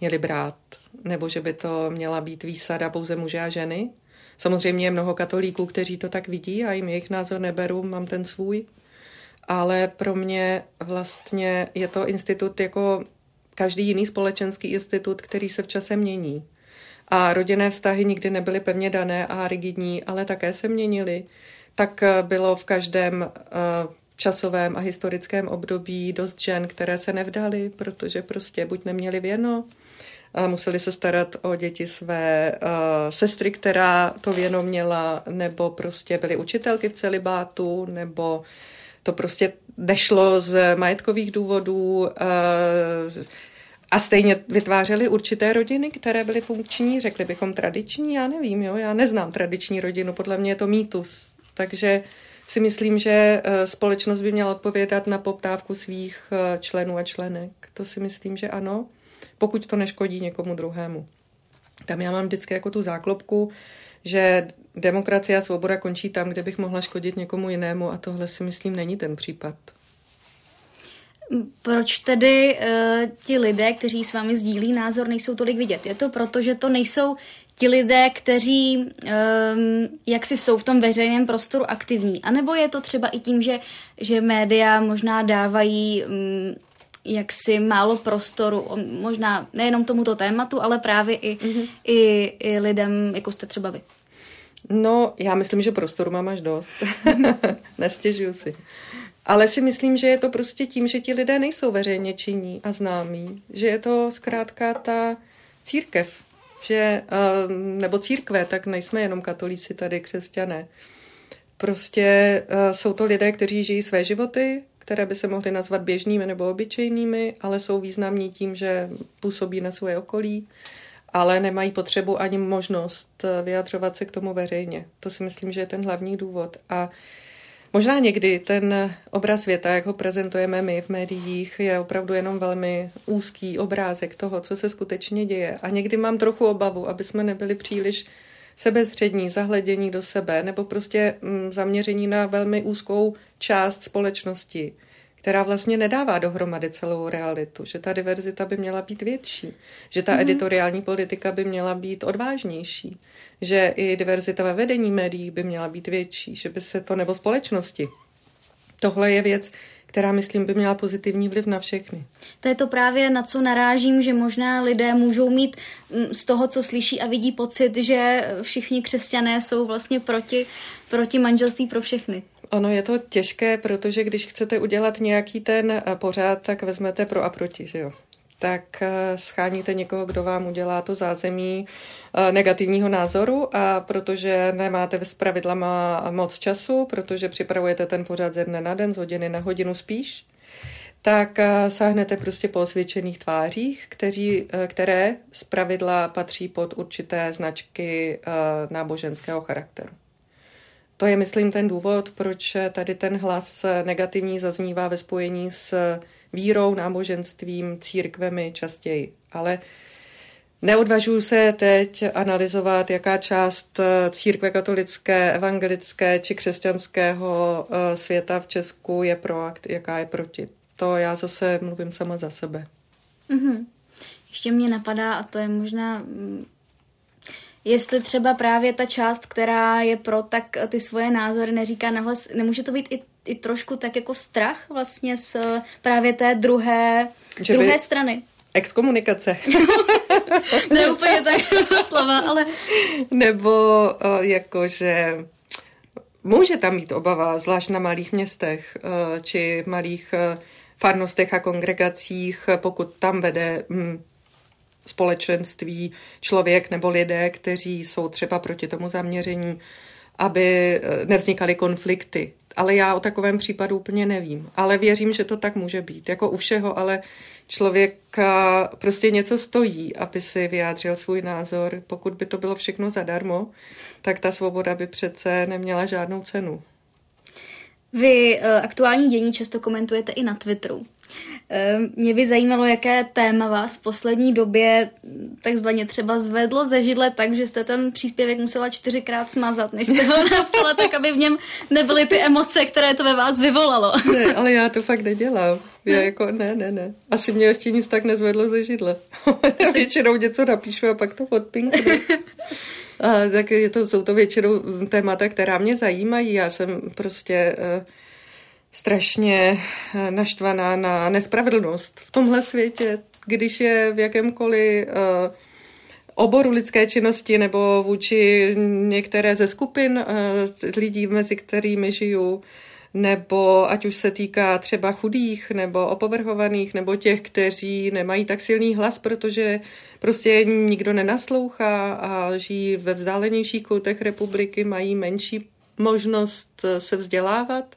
měli brát, nebo že by to měla být výsada pouze muže a ženy. Samozřejmě je mnoho katolíků, kteří to tak vidí a jim jejich názor neberu, mám ten svůj ale pro mě vlastně je to institut jako každý jiný společenský institut, který se v čase mění. A rodinné vztahy nikdy nebyly pevně dané a rigidní, ale také se měnily. Tak eh, bylo v každém eh, časovém a historickém období dost žen, které se nevdaly, protože prostě buď neměli věno, a museli se starat o děti své uh, sestry, která to věno měla, nebo prostě byly učitelky v celibátu, nebo to prostě nešlo z majetkových důvodů eh, a stejně vytvářely určité rodiny, které byly funkční, řekli bychom tradiční, já nevím, jo, já neznám tradiční rodinu, podle mě je to mýtus. Takže si myslím, že eh, společnost by měla odpovědat na poptávku svých eh, členů a členek. To si myslím, že ano, pokud to neškodí někomu druhému. Tam já mám vždycky jako tu záklopku, že demokracie a svoboda končí tam, kde bych mohla škodit někomu jinému a tohle si myslím není ten případ. Proč tedy uh, ti lidé, kteří s vámi sdílí názor, nejsou tolik vidět? Je to proto, že to nejsou ti lidé, kteří um, jak si jsou v tom veřejném prostoru aktivní? A nebo je to třeba i tím, že, že média možná dávají um, jaksi málo prostoru, možná nejenom tomuto tématu, ale právě i, mm-hmm. i, i lidem, jako jste třeba vy? No, já myslím, že prostoru mám až dost. Nestěžuju si. Ale si myslím, že je to prostě tím, že ti lidé nejsou veřejně činní a známí. Že je to zkrátka ta církev. Že, eh, nebo církve, tak nejsme jenom katolíci tady, křesťané. Prostě eh, jsou to lidé, kteří žijí své životy, které by se mohly nazvat běžnými nebo obyčejnými, ale jsou významní tím, že působí na svoje okolí, ale nemají potřebu ani možnost eh, vyjadřovat se k tomu veřejně. To si myslím, že je ten hlavní důvod. A možná někdy ten obraz světa, jak ho prezentujeme my v médiích, je opravdu jenom velmi úzký obrázek toho, co se skutečně děje. A někdy mám trochu obavu, aby jsme nebyli příliš sebezřední, zahledění do sebe, nebo prostě mm, zaměření na velmi úzkou část společnosti, která vlastně nedává dohromady celou realitu, že ta diverzita by měla být větší, že ta mm-hmm. editoriální politika by měla být odvážnější, že i diverzita ve vedení médií by měla být větší, že by se to, nebo společnosti. Tohle je věc, která, myslím, by měla pozitivní vliv na všechny. To je to právě, na co narážím, že možná lidé můžou mít mm, z toho, co slyší a vidí pocit, že všichni křesťané jsou vlastně proti, proti manželství pro všechny. Ono je to těžké, protože když chcete udělat nějaký ten eh, pořád, tak vezmete pro a proti, že jo? tak eh, scháníte někoho, kdo vám udělá to zázemí eh, negativního názoru a protože nemáte z pravidla moc času, protože připravujete ten pořád ze dne na den, z hodiny na hodinu spíš, tak sáhnete prostě po osvědčených tvářích, kteří, které z pravidla patří pod určité značky náboženského charakteru. To je, myslím, ten důvod, proč tady ten hlas negativní zaznívá ve spojení s vírou, náboženstvím, církvemi častěji. Ale Neodvažuji se teď analyzovat, jaká část církve katolické, evangelické či křesťanského eh, světa v Česku je pro a jaká je proti. To já zase mluvím sama za sebe. Mm-hmm. Ještě mě napadá, a to je možná mm, jestli třeba právě ta část, která je pro, tak ty svoje názory neříká nahlas, nemůže to být i, i trošku tak jako strach vlastně z právě té druhé, Že druhé strany. Exkomunikace. ne úplně tak slova, ale... Nebo jakože může tam mít obava, zvlášť na malých městech či malých farnostech a kongregacích, pokud tam vede hm, společenství, člověk nebo lidé, kteří jsou třeba proti tomu zaměření, aby eh, nevznikaly konflikty. Ale já o takovém případu úplně nevím. Ale věřím, že to tak může být. Jako u všeho, ale člověk prostě něco stojí, aby si vyjádřil svůj názor. Pokud by to bylo všechno zadarmo, tak ta svoboda by přece neměla žádnou cenu. Vy eh, aktuální dění často komentujete i na Twitteru. Eh, mě by zajímalo, jaké téma vás v poslední době takzvaně třeba zvedlo ze židle tak, že jste ten příspěvek musela čtyřikrát smazat, než jste ho napsala, tak aby v něm nebyly ty emoce, které to ve vás vyvolalo. Ne, ale já to fakt nedělám. Já ne? jako ne, ne, ne. Asi mě ještě nic tak nezvedlo ze židle. Většinou něco napíšu a pak to odpinknu. A tak je to, jsou to většinou témata, která mě zajímají. Já jsem prostě uh, strašně uh, naštvaná na nespravedlnost v tomhle světě, když je v jakémkoliv uh, oboru lidské činnosti nebo vůči některé ze skupin uh, lidí, mezi kterými žiju, nebo ať už se týká třeba chudých nebo opovrhovaných, nebo těch, kteří nemají tak silný hlas, protože prostě nikdo nenaslouchá a žijí ve vzdálenějších koutech republiky, mají menší možnost se vzdělávat.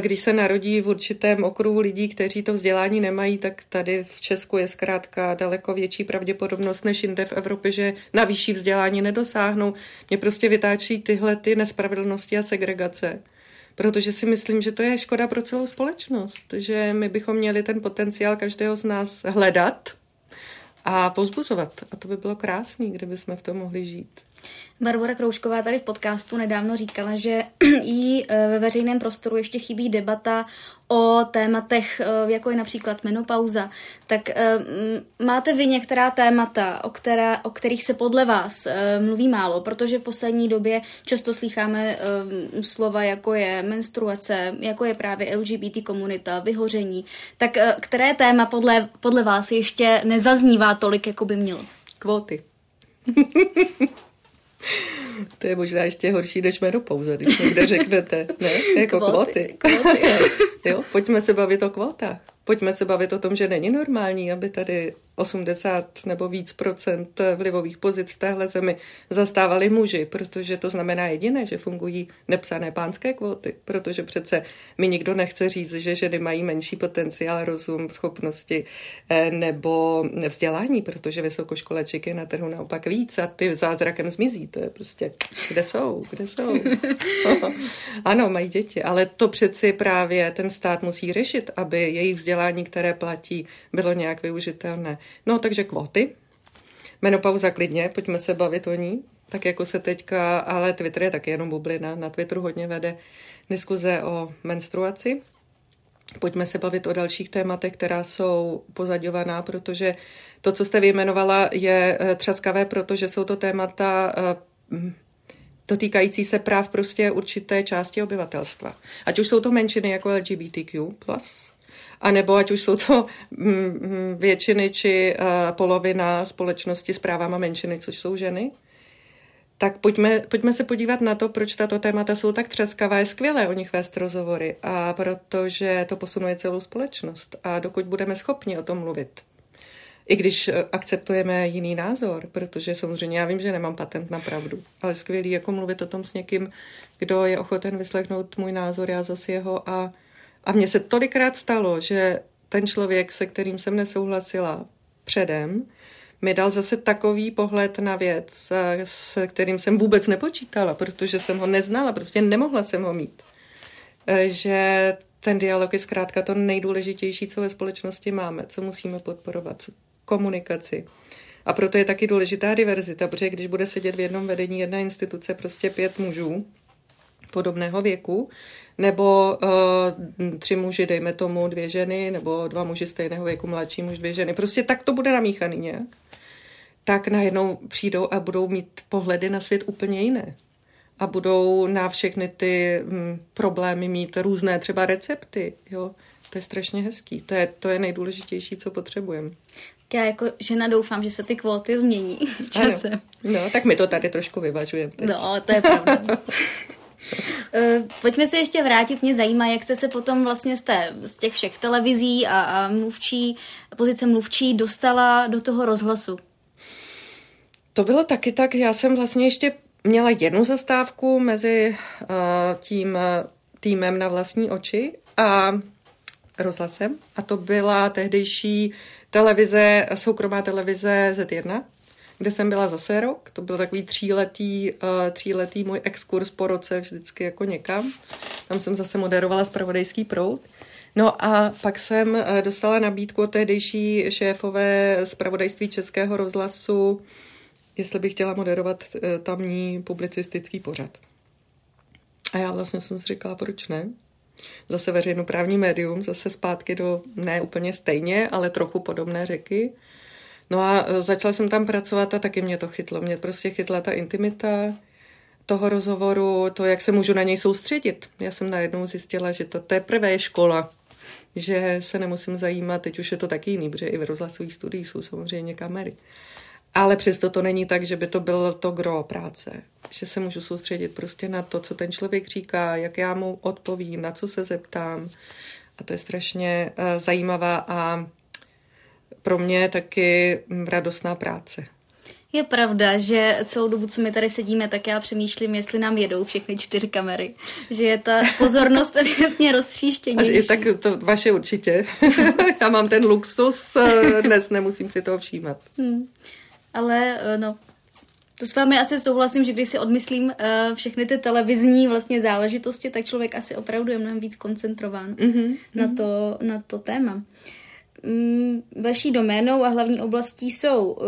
Když se narodí v určitém okruhu lidí, kteří to vzdělání nemají, tak tady v Česku je zkrátka daleko větší pravděpodobnost než jinde v Evropě, že na vyšší vzdělání nedosáhnou. Mě prostě vytáčí tyhle ty nespravedlnosti a segregace protože si myslím, že to je škoda pro celou společnost, že my bychom měli ten potenciál každého z nás hledat a pozbuzovat. A to by bylo krásný, kdyby jsme v tom mohli žít. Barbara Kroušková tady v podcastu nedávno říkala, že jí e, ve veřejném prostoru ještě chybí debata o tématech, e, jako je například menopauza. Tak e, máte vy některá témata, o, která, o kterých se podle vás mluví málo, protože v poslední době často slycháme slova, jako je menstruace, jako je právě LGBT komunita, vyhoření. Tak které téma podle, podle vás ještě nezaznívá tolik, jako by mělo? Kvóty. To je možná ještě horší než menopauza, když někde řeknete, ne? Jako kvóty. kvóty. jo, pojďme se bavit o kvótách. Pojďme se bavit o tom, že není normální, aby tady 80 nebo víc procent vlivových pozic v téhle zemi zastávali muži, protože to znamená jediné, že fungují nepsané pánské kvóty, protože přece mi nikdo nechce říct, že ženy mají menší potenciál, rozum, schopnosti eh, nebo vzdělání, protože vysokoškolaček je na trhu naopak víc a ty zázrakem zmizí. To je prostě, kde jsou, kde jsou. ano, mají děti, ale to přeci právě ten stát musí řešit, aby jejich vzdělání, které platí, bylo nějak využitelné. No, takže kvóty. Menopauza klidně, pojďme se bavit o ní. Tak jako se teďka, ale Twitter je taky jenom bublina. Na Twitteru hodně vede diskuze o menstruaci. Pojďme se bavit o dalších tématech, která jsou pozadňovaná, protože to, co jste vyjmenovala, je eh, třaskavé, protože jsou to témata eh, dotýkající se práv prostě určité části obyvatelstva. Ať už jsou to menšiny jako LGBTQ+, a nebo ať už jsou to mm, mm, většiny či uh, polovina společnosti s právama menšiny, což jsou ženy, tak pojďme, pojďme se podívat na to, proč tato témata jsou tak třeskavá. Je skvělé o nich vést rozhovory a protože to posunuje celou společnost. A dokud budeme schopni o tom mluvit, i když eh, akceptujeme jiný názor, protože samozřejmě já vím, že nemám patent na pravdu, ale skvělý jako mluvit o tom s někým, kdo je ochoten vyslechnout můj názor, já zase jeho a a mně se tolikrát stalo, že ten člověk, se kterým jsem nesouhlasila předem, mi dal zase takový pohled na věc, eh, s kterým jsem vůbec nepočítala, protože jsem ho neznala, prostě nemohla jsem ho mít. Eh, že ten dialog je zkrátka to nejdůležitější, co ve společnosti máme, co musíme podporovat, komunikaci. A proto je taky důležitá diverzita, protože když bude sedět v jednom vedení jedna instituce prostě pět mužů podobného věku, nebo uh, tři muži, dejme tomu dvě ženy, nebo dva muži stejného věku, mladší muž, dvě ženy, prostě tak to bude namíchaný nějak, tak najednou přijdou a budou mít pohledy na svět úplně jiné a budou na všechny ty mm, problémy mít různé třeba recepty. Jo? To je strašně hezký. To je, to je nejdůležitější, co potřebujeme. Já jako žena doufám, že se ty kvóty změní časem. Ano. No, tak my to tady trošku vyvažujeme. Teď. No, to je pravda. Eh, pojďme se ještě vrátit, mě zajímá, jak jste se potom vlastně z, té, z těch všech televizí a, a mluvčí, pozice mluvčí dostala do toho rozhlasu. To bylo taky tak, já jsem vlastně ještě měla jednu zastávku mezi uh, tím uh, týmem na vlastní oči a rozhlasem. A to byla tehdejší televize, soukromá televize Z1, kde jsem byla zase rok. To byl takový tříletý, uh, tříletý můj exkurs po roce vždycky jako někam. Tam jsem zase moderovala spravodajský proud. No a pak jsem dostala nabídku od tehdejší šéfové zpravodajství Českého rozhlasu, jestli bych chtěla moderovat eh, tamní publicistický pořad. A já vlastně jsem si říkala, proč ne? Zase veřejnoprávní médium, zase zpátky do ne úplně stejně, ale trochu podobné řeky. No a eh, začala jsem tam pracovat a taky mě to chytlo. Mě prostě chytla ta intimita toho rozhovoru, to, jak se můžu na něj soustředit. Já jsem najednou zjistila, že to teprve je škola, že se nemusím zajímat, teď už je to taky jiný, protože i v rozhlasových studiích jsou samozřejmě kamery. Ale přesto to není tak, že by to bylo to gro práce. Že se můžu soustředit prostě na to, co ten člověk říká, jak já mu odpovím, na co se zeptám. A to je strašně uh, zajímavá a pro mě taky radostná práce. Je pravda, že celou dobu, co my tady sedíme, tak já přemýšlím, jestli nám jedou všechny čtyři kamery. Že je ta pozornost evidentně roztříštěnější. Tak to vaše určitě. já mám ten luxus, eh, dnes nemusím si toho všímat. Hmm ale eh, no, to s vámi asi souhlasím, že když si odmyslím uh, všechny ty televizní vlastně záležitosti, tak člověk asi opravdu je mnohem víc koncentrován mm-hmm. na, to, na to téma. Mm, vaší doménou a hlavní oblastí jsou uh,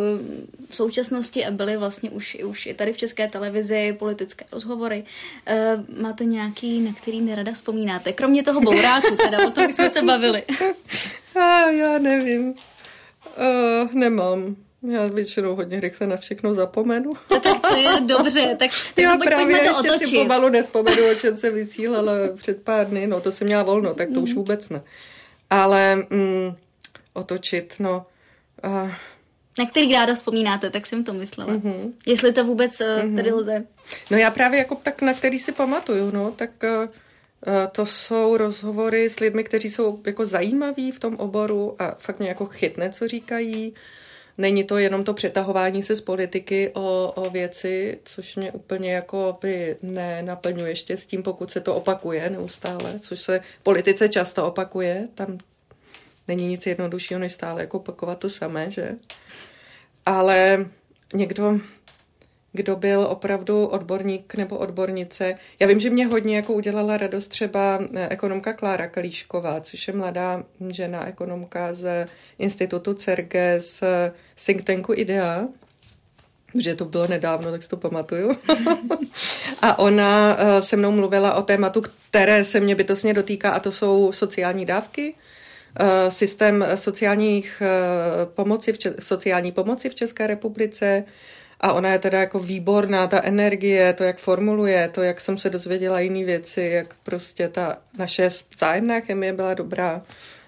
v současnosti a byly vlastně už, už i tady v České televizi politické rozhovory. Uh, máte nějaký, na který nerada vzpomínáte? Kromě toho bouráku, teda o tom jsme se bavili. a já nevím. Uh, nemám. Já většinou hodně rychle na všechno zapomenu. No, tak to je dobře, tak, tak Já právě to ještě otočit. si pomalu nespomenu, o čem se vysílala před pár dny, no to jsem měla volno, tak to mm. už vůbec ne. Ale mm, otočit, no... Uh, na který ráda vzpomínáte, tak jsem to myslela. Mm-hmm. Jestli to vůbec mm-hmm. tady lze. No já právě jako tak, na který si pamatuju, no, tak uh, to jsou rozhovory s lidmi, kteří jsou jako zajímaví v tom oboru a fakt mě jako chytne, co říkají. Uh, Není to jenom to přetahování se z politiky o, o věci, což mě úplně jako by nenaplňuje štěstím, pokud se to opakuje neustále, což se politice často opakuje. Tam není nic jednoduššího, než stále jako opakovat to samé, že? Ale někdo kdo byl opravdu odborník nebo odbornice. Já vím, že mě hodně jako udělala radost třeba eh, ekonomka Klára Kalíšková, což je mladá žena ekonomka z institutu CERGE z think tanku IDEA, že to bylo nedávno, tak si to pamatuju. a ona eh, se mnou mluvila o tématu, které se mě bytostně dotýká, a to jsou sociální dávky, systém sociálních pomoci v sociální pomoci v České republice, a ona je teda jako výborná, ta energie, to, jak formuluje, to, jak jsem se dozvěděla jiné věci, jak prostě ta naše vzájemná chemie byla dobrá.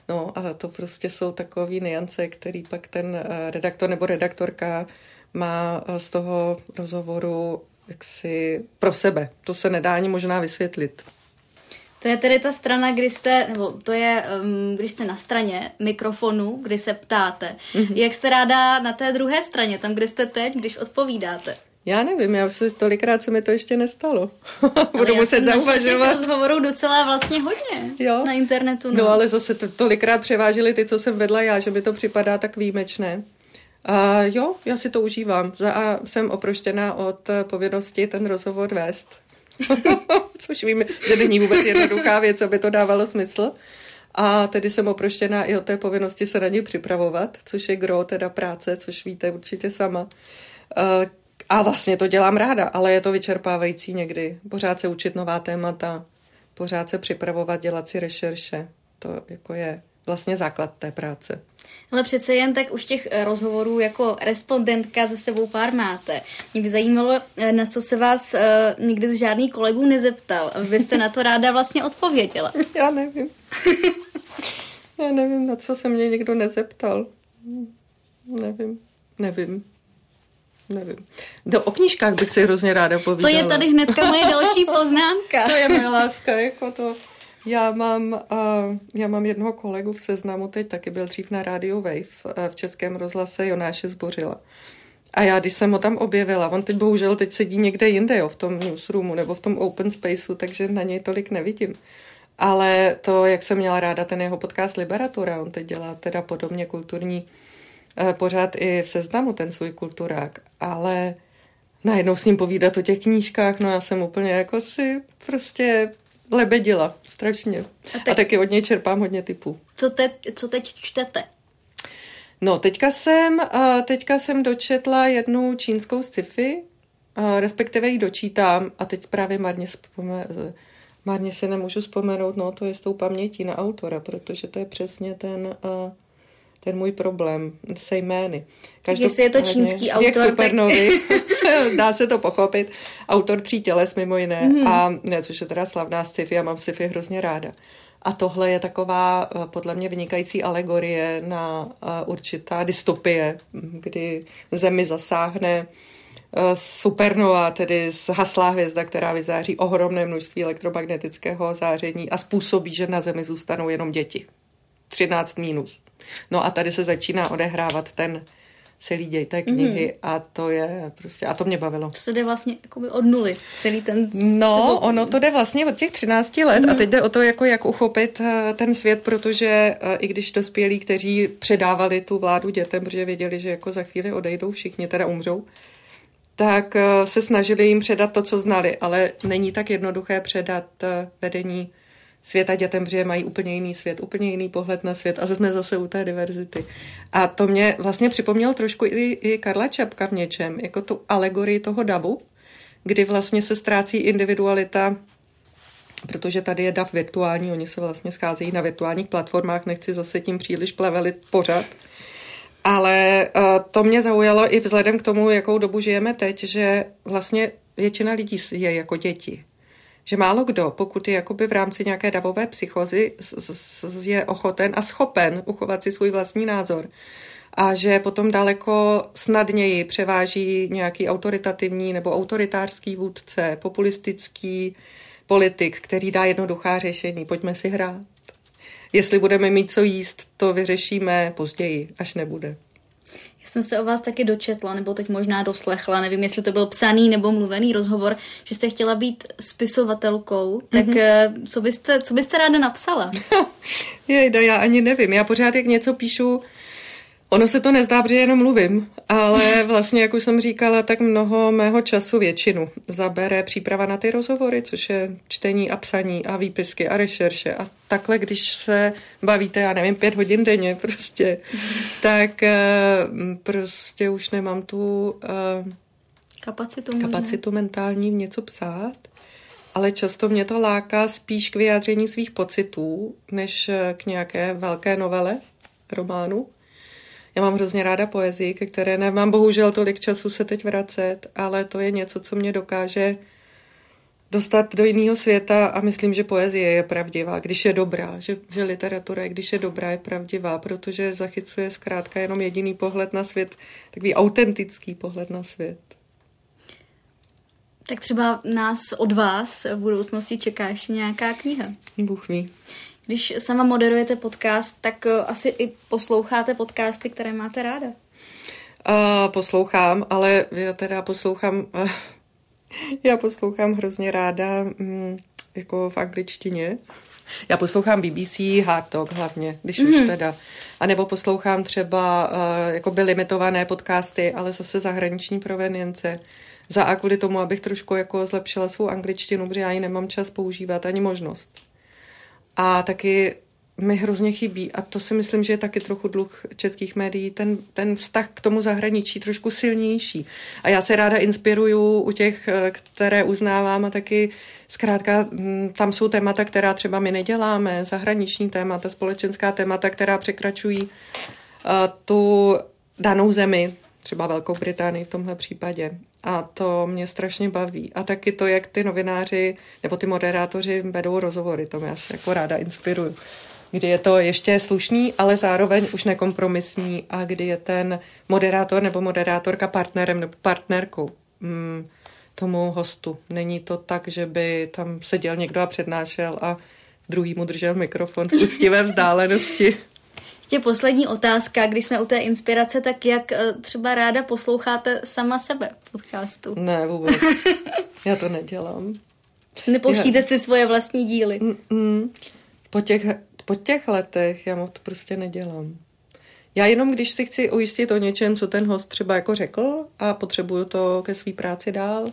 No a to prostě jsou takové niance, který pak ten eh, redaktor nebo redaktorka má eh, z toho rozhovoru jaksi pro sebe. To se nedá ani možná vysvětlit. To je tedy ta strana, kdy jste, nebo to je, um, když jste na straně mikrofonu, kdy se ptáte. Mm-hmm. Jak jste ráda na té druhé straně, tam, kde jste teď, když odpovídáte? Já nevím, já se tolikrát se mi to ještě nestalo. Budu ale muset zauvažovat. Já rozhovorů docela vlastně hodně jo? na internetu. No. no ale zase to, tolikrát převážili ty, co jsem vedla já, že mi to připadá tak výjimečné. A jo, já si to užívám. Za a jsem oproštěná od povinnosti ten rozhovor vést. Což vím, že není vůbec jednoduchá věc, aby to dávalo smysl. A tedy jsem oproštěná i od té povinnosti se na ně připravovat, což je gro teda práce, což víte určitě sama. A vlastně to dělám ráda, ale je to vyčerpávající někdy. Pořád se učit nová témata, pořád se připravovat, dělat si rešerše. To jako je vlastně základ té práce. Ale přece jen tak už těch eh, rozhovorů jako respondentka za sebou pár máte. Mě by zajímalo, eh, na co se vás uh, nikdy z žádný kolegů nezeptal. Vy jste na to ráda vlastně odpověděla. Já nevím. Já nevím, na co se mě někdo nezeptal. Nevím. Nevím. Nevím. Do, o knížkách bych si hrozně ráda povídala. To je tady hnedka moje další poznámka. to je moje láska, jako to. Já mám, uh, já mám jednoho kolegu v seznamu, teď taky byl dřív na Radio Wave uh, v Českém rozhlase Jonáše Zbořila. A já, když jsem ho tam objevila, on teď bohužel teď sedí někde jinde, jo, v tom newsroomu nebo v tom open spaceu, takže na něj tolik nevidím. Ale to, jak jsem měla ráda ten jeho podcast Liberatura, on teď dělá teda podobně kulturní uh, pořád i v seznamu ten svůj kulturák, ale najednou s ním povídat o těch knížkách, no já jsem úplně jako si prostě lebedila strašně. A, teď, a taky od něj čerpám hodně typů. Co, te, co teď čtete? No, teďka jsem, teďka jsem dočetla jednu čínskou sci-fi, respektive ji dočítám a teď právě marně, vzpome, marně si nemůžu vzpomenout, no to je s tou pamětí na autora, protože to je přesně ten ten můj problém se jmény. Každop... Jestli je to čínský autor, Věk supernovy, tak... dá se to pochopit. Autor tří těles mimo jiné, mm. a ne, což je teda slavná sci-fi, já mám sci-fi hrozně ráda. A tohle je taková eh, podle mě vynikající alegorie na eh, určitá dystopie, kdy zemi zasáhne eh, supernova, tedy haslá hvězda, která vyzáří ohromné množství elektromagnetického záření a způsobí, že na zemi zůstanou jenom děti. 13 minus. No a tady se začíná odehrávat ten celý děj té knihy mm-hmm. a to je prostě, a to mě bavilo. To se jde vlastně jakoby od nuly, celý ten... No, nebo... ono to jde vlastně od těch 13 let mm-hmm. a teď jde o to, jako jak uchopit eh, ten svět, protože eh, i když dospělí, kteří předávali tu vládu dětem, protože věděli, že jako za chvíli odejdou, všichni teda umřou, tak eh, se snažili jim předat to, co znali, ale není tak jednoduché předat vedení světa dětem, protože mají úplně jiný svět, úplně jiný pohled na svět a jsme zase u té diverzity. A to mě vlastně připomnělo trošku i, i Karla Čapka v něčem, jako tu alegorii toho davu, kdy vlastně se ztrácí individualita protože tady je DAV virtuální, oni se vlastně scházejí na virtuálních platformách, nechci zase tím příliš plevelit pořád. Ale uh, to mě zaujalo i vzhledem k tomu, jakou dobu žijeme teď, že vlastně většina lidí je jako děti že málo kdo, pokud je jakoby v rámci nějaké davové psychozy, je ochoten a schopen uchovat si svůj vlastní názor. A že potom daleko snadněji převáží nějaký autoritativní nebo autoritářský vůdce, populistický politik, který dá jednoduchá řešení. Pojďme si hrát. Jestli budeme mít co jíst, to vyřešíme později, až nebude. Já jsem se o vás taky dočetla, nebo teď možná doslechla, nevím, jestli to byl psaný nebo mluvený rozhovor, že jste chtěla být spisovatelkou, tak mm-hmm. co, byste, co byste ráda napsala? Jejda, já ani nevím. Já pořád, jak něco píšu, Ono se to nezdá, protože jenom mluvím, ale vlastně, jak už jsem říkala, tak mnoho mého času většinu zabere příprava na ty rozhovory, což je čtení a psaní a výpisky a rešerše. A takhle, když se bavíte, já nevím, pět hodin denně prostě, tak eh, prostě už nemám tu uh, kapacitu, kapacitu mentální v něco psát. Ale často mě to láká spíš k vyjádření svých pocitů, než k nějaké velké novele, románu. Já mám hrozně ráda poezii, ke které nemám bohužel tolik času se teď vracet, ale to je něco, co mě dokáže dostat do jiného světa a myslím, že poezie je pravdivá, když je dobrá, že, že literatura, když je dobrá, je pravdivá, protože zachycuje zkrátka jenom jediný pohled na svět, takový autentický pohled na svět. Tak třeba nás od vás v budoucnosti čeká ještě nějaká kniha. Bůh ví. Když sama moderujete podcast, tak eh, asi i posloucháte podcasty, které máte ráda. Uh, poslouchám, ale já teda poslouchám, uh, já poslouchám hrozně ráda um, jako v angličtině. Já poslouchám BBC, Hard Talk hlavně, když mm. už mhm. teda. A nebo poslouchám třeba uh, jakoby limitované podcasty, ale zase zahraniční provenience. Za a kvůli tomu, abych trošku jako zlepšila svou angličtinu, protože já ji nemám čas používat ani možnost. A taky mi hrozně chybí, a to si myslím, že je taky trochu dluh českých médií, ten, ten vztah k tomu zahraničí trošku silnější. A já se ráda inspiruju u těch, eh, které uznávám a taky zkrátka mm, tam jsou témata, která třeba my neděláme, zahraniční témata, společenská témata, která překračují uh, tu danou zemi, třeba Velkou Británii v tomhle případě. A to mě strašně baví. A taky to, jak ty novináři nebo ty moderátoři vedou rozhovory, to mě asi jako ráda inspiruju kdy je to ještě slušný, ale zároveň už nekompromisní a kdy je ten moderátor nebo moderátorka partnerem nebo partnerkou mm, tomu hostu. Není to tak, že by tam seděl někdo a přednášel a druhý mu držel mikrofon v úctivé vzdálenosti. Ještě poslední otázka, když jsme u té inspirace, tak jak eh, třeba ráda posloucháte sama sebe v podcastu? Ne, vůbec. Já to nedělám. Nepouštíte Já... si svoje vlastní díly? Mm-mm. Po těch po těch letech já to prostě nedělám. Já jenom, když si chci ujistit o něčem, co ten host třeba jako řekl a potřebuju to ke své práci dál,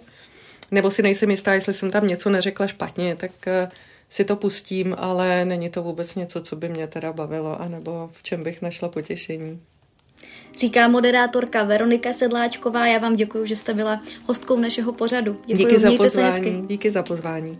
nebo si nejsem jistá, jestli jsem tam něco neřekla špatně, tak eh, si to pustím, ale není to vůbec něco, co by mě teda bavilo, anebo v čem bych našla potěšení. Říká moderátorka Veronika Sedláčková. Já vám děkuji, že jste byla hostkou našeho pořadu. Děkuji, Díky za pozvání. Díky za pozvání.